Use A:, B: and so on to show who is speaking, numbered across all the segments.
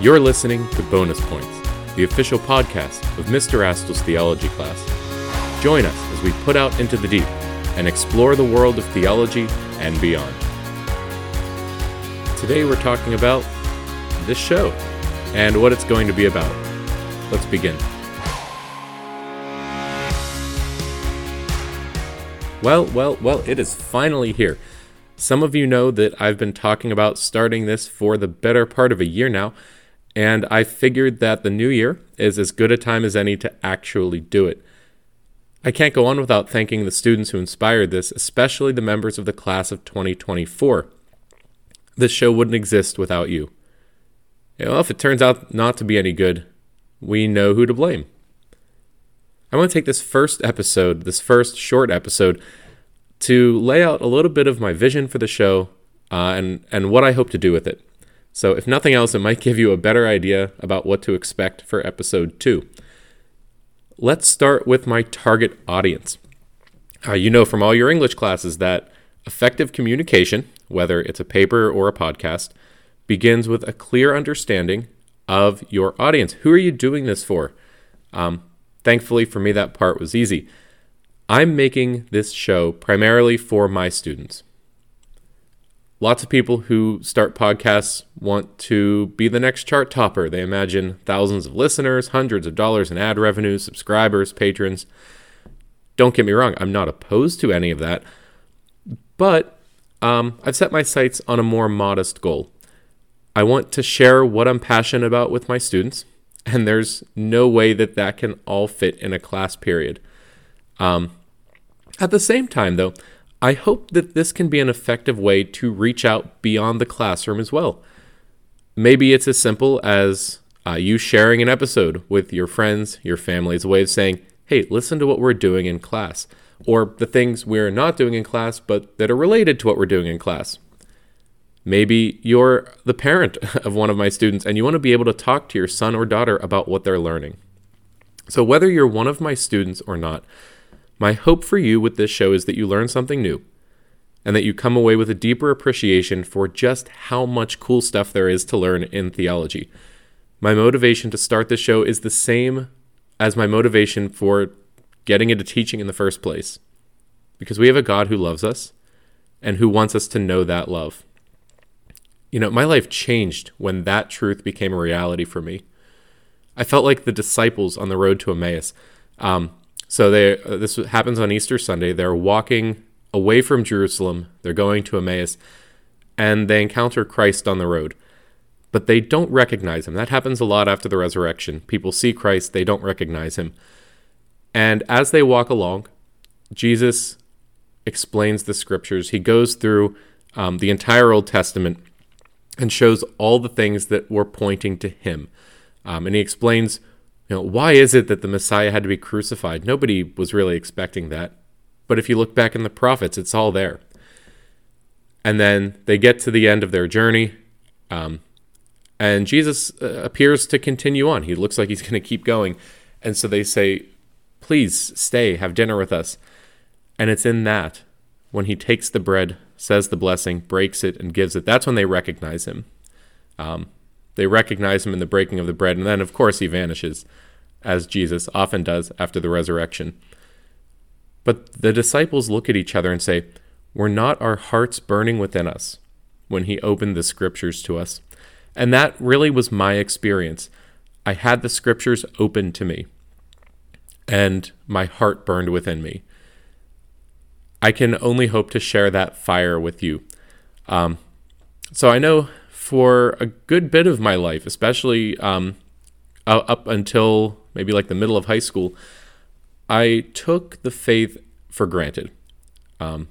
A: You're listening to Bonus Points, the official podcast of Mr. Astel's theology class. Join us as we put out into the deep and explore the world of theology and beyond. Today we're talking about this show and what it's going to be about. Let's begin. Well, well, well, it is finally here. Some of you know that I've been talking about starting this for the better part of a year now, and I figured that the new year is as good a time as any to actually do it. I can't go on without thanking the students who inspired this, especially the members of the class of 2024. This show wouldn't exist without you. Well, if it turns out not to be any good, we know who to blame. I want to take this first episode, this first short episode, to lay out a little bit of my vision for the show uh, and, and what I hope to do with it. So, if nothing else, it might give you a better idea about what to expect for episode two. Let's start with my target audience. Uh, you know from all your English classes that effective communication, whether it's a paper or a podcast, begins with a clear understanding of your audience. Who are you doing this for? Um, thankfully, for me, that part was easy. I'm making this show primarily for my students. Lots of people who start podcasts want to be the next chart topper. They imagine thousands of listeners, hundreds of dollars in ad revenue, subscribers, patrons. Don't get me wrong, I'm not opposed to any of that. But um, I've set my sights on a more modest goal. I want to share what I'm passionate about with my students, and there's no way that that can all fit in a class period. Um, at the same time, though, I hope that this can be an effective way to reach out beyond the classroom as well. Maybe it's as simple as uh, you sharing an episode with your friends, your family, as a way of saying, hey, listen to what we're doing in class, or the things we're not doing in class, but that are related to what we're doing in class. Maybe you're the parent of one of my students and you want to be able to talk to your son or daughter about what they're learning. So, whether you're one of my students or not, my hope for you with this show is that you learn something new and that you come away with a deeper appreciation for just how much cool stuff there is to learn in theology. My motivation to start this show is the same as my motivation for getting into teaching in the first place. Because we have a God who loves us and who wants us to know that love. You know, my life changed when that truth became a reality for me. I felt like the disciples on the road to Emmaus. Um, so they uh, this happens on Easter Sunday. They're walking away from Jerusalem. They're going to Emmaus, and they encounter Christ on the road. But they don't recognize him. That happens a lot after the resurrection. People see Christ, they don't recognize him. And as they walk along, Jesus explains the scriptures. He goes through um, the entire Old Testament and shows all the things that were pointing to him. Um, and he explains you know, why is it that the Messiah had to be crucified? Nobody was really expecting that. But if you look back in the prophets, it's all there. And then they get to the end of their journey, um, and Jesus uh, appears to continue on. He looks like he's going to keep going. And so they say, Please stay, have dinner with us. And it's in that, when he takes the bread, says the blessing, breaks it, and gives it, that's when they recognize him. Um, they recognize him in the breaking of the bread, and then, of course, he vanishes, as Jesus often does after the resurrection. But the disciples look at each other and say, Were not our hearts burning within us when he opened the scriptures to us? And that really was my experience. I had the scriptures open to me, and my heart burned within me. I can only hope to share that fire with you. Um, so I know for a good bit of my life, especially um, up until maybe like the middle of high school, I took the faith for granted. Um,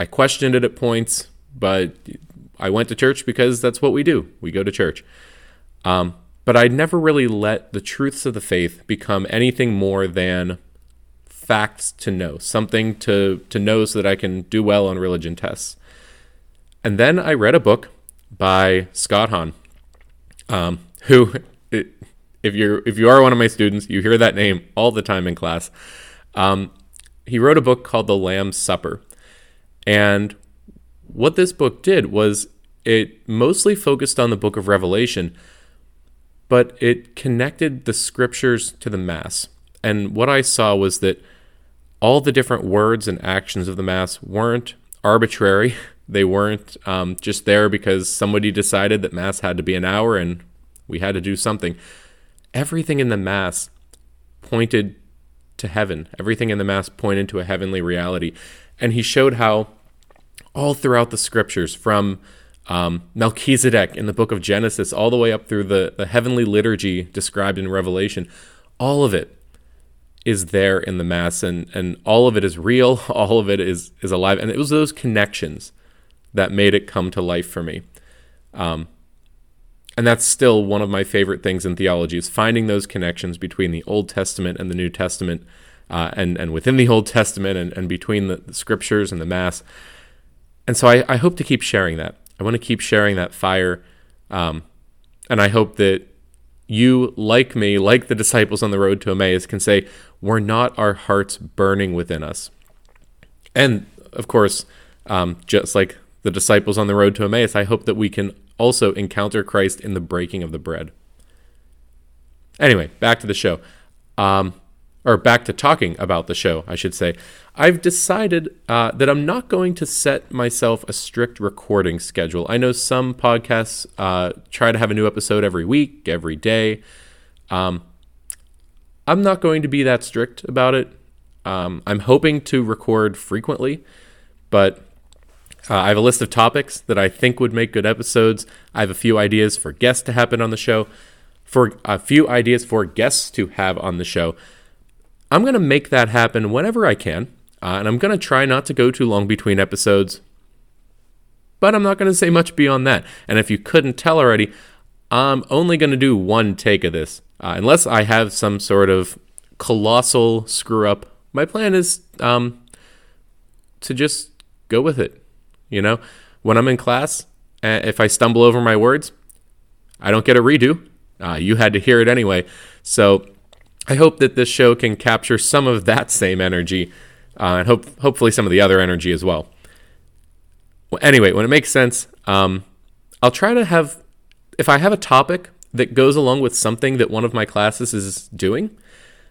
A: I questioned it at points, but I went to church because that's what we do. We go to church. Um, but I never really let the truths of the faith become anything more than facts to know, something to, to know so that I can do well on religion tests. And then I read a book by Scott Hahn, um, who, if you're if you are one of my students, you hear that name all the time in class. Um, he wrote a book called The Lamb's Supper, and what this book did was it mostly focused on the book of Revelation, but it connected the scriptures to the Mass. And what I saw was that all the different words and actions of the Mass weren't arbitrary. They weren't um, just there because somebody decided that Mass had to be an hour and we had to do something. Everything in the Mass pointed to heaven, everything in the Mass pointed to a heavenly reality. And he showed how all throughout the scriptures, from um, Melchizedek in the book of Genesis, all the way up through the, the heavenly liturgy described in Revelation, all of it is there in the Mass, and, and all of it is real, all of it is, is alive. And it was those connections that made it come to life for me. Um, and that's still one of my favorite things in theology is finding those connections between the Old Testament and the New Testament, uh, and, and within the Old Testament and, and between the, the scriptures and the Mass. And so I, I hope to keep sharing that. I want to keep sharing that fire. Um, and I hope that you, like me, like the disciples on the road to Emmaus, can say, We're not our hearts burning within us. And of course, um, just like the disciples on the road to Emmaus, I hope that we can also encounter Christ in the breaking of the bread. Anyway, back to the show. Um, or back to talking about the show, I should say. I've decided uh, that I'm not going to set myself a strict recording schedule. I know some podcasts uh, try to have a new episode every week, every day. Um, I'm not going to be that strict about it. Um, I'm hoping to record frequently, but uh, I have a list of topics that I think would make good episodes. I have a few ideas for guests to happen on the show, for a few ideas for guests to have on the show. I'm going to make that happen whenever I can. Uh, and I'm going to try not to go too long between episodes, but I'm not going to say much beyond that. And if you couldn't tell already, I'm only going to do one take of this. Uh, unless I have some sort of colossal screw up, my plan is um, to just go with it. You know, when I'm in class, if I stumble over my words, I don't get a redo. Uh, you had to hear it anyway. So I hope that this show can capture some of that same energy uh, and hope hopefully some of the other energy as well. well anyway, when it makes sense, um, I'll try to have if I have a topic that goes along with something that one of my classes is doing.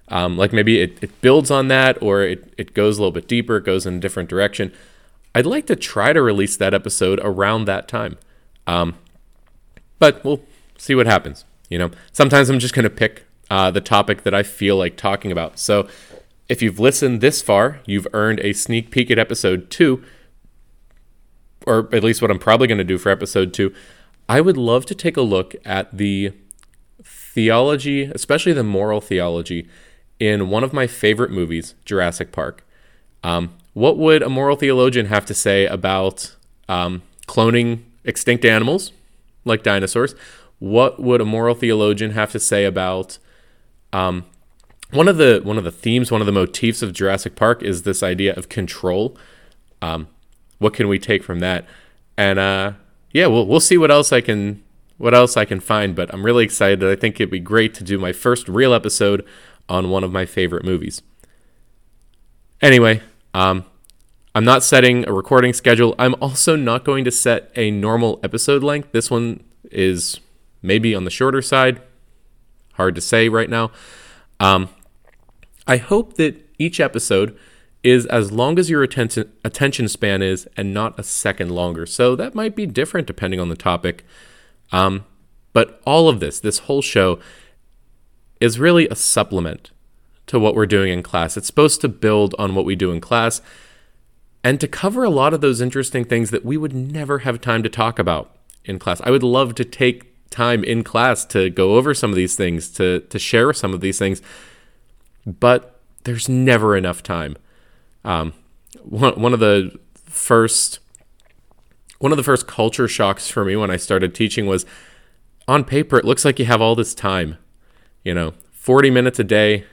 A: Um, like maybe it, it builds on that or it, it goes a little bit deeper, it goes in a different direction. I'd like to try to release that episode around that time. Um, but we'll see what happens. You know, sometimes I'm just going to pick uh, the topic that I feel like talking about. So if you've listened this far, you've earned a sneak peek at episode two, or at least what I'm probably going to do for episode two. I would love to take a look at the theology, especially the moral theology, in one of my favorite movies, Jurassic Park. Um, what would a moral theologian have to say about um, cloning extinct animals like dinosaurs? What would a moral theologian have to say about um, one of the one of the themes, one of the motifs of Jurassic Park is this idea of control. Um, what can we take from that? And uh, yeah, we'll we'll see what else I can what else I can find. But I'm really excited. I think it'd be great to do my first real episode on one of my favorite movies. Anyway, um, I'm not setting a recording schedule. I'm also not going to set a normal episode length. This one is maybe on the shorter side. Hard to say right now. Um, I hope that each episode is as long as your attention attention span is and not a second longer. So that might be different depending on the topic. Um, but all of this, this whole show, is really a supplement to what we're doing in class. It's supposed to build on what we do in class and to cover a lot of those interesting things that we would never have time to talk about in class. I would love to take time in class to go over some of these things, to to share some of these things but there's never enough time. Um, one, one of the first one of the first culture shocks for me when I started teaching was on paper it looks like you have all this time. You know, 40 minutes a day,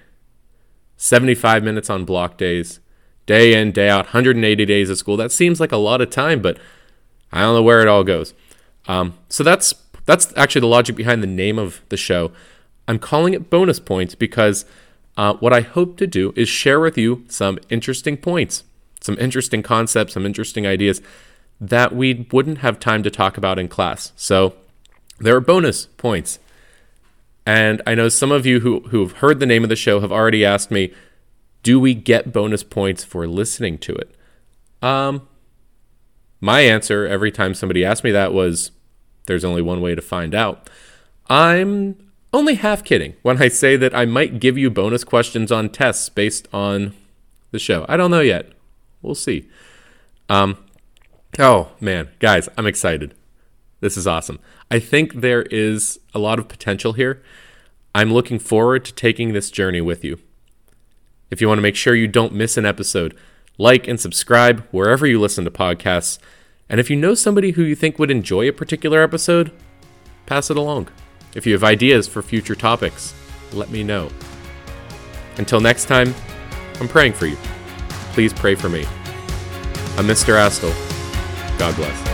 A: 75 minutes on block days, day in, day out, 180 days of school. That seems like a lot of time, but I don't know where it all goes. Um, so that's that's actually the logic behind the name of the show. I'm calling it bonus points because uh, what I hope to do is share with you some interesting points, some interesting concepts, some interesting ideas that we wouldn't have time to talk about in class. So there are bonus points. And I know some of you who, who've heard the name of the show have already asked me, do we get bonus points for listening to it? Um, my answer every time somebody asked me that was there's only one way to find out. I'm only half kidding when I say that I might give you bonus questions on tests based on the show. I don't know yet. We'll see. Um, oh, man. Guys, I'm excited. This is awesome. I think there is a lot of potential here. I'm looking forward to taking this journey with you. If you want to make sure you don't miss an episode, like and subscribe wherever you listen to podcasts. And if you know somebody who you think would enjoy a particular episode, pass it along. If you have ideas for future topics, let me know. Until next time, I'm praying for you. Please pray for me. I'm Mr. Astle. God bless.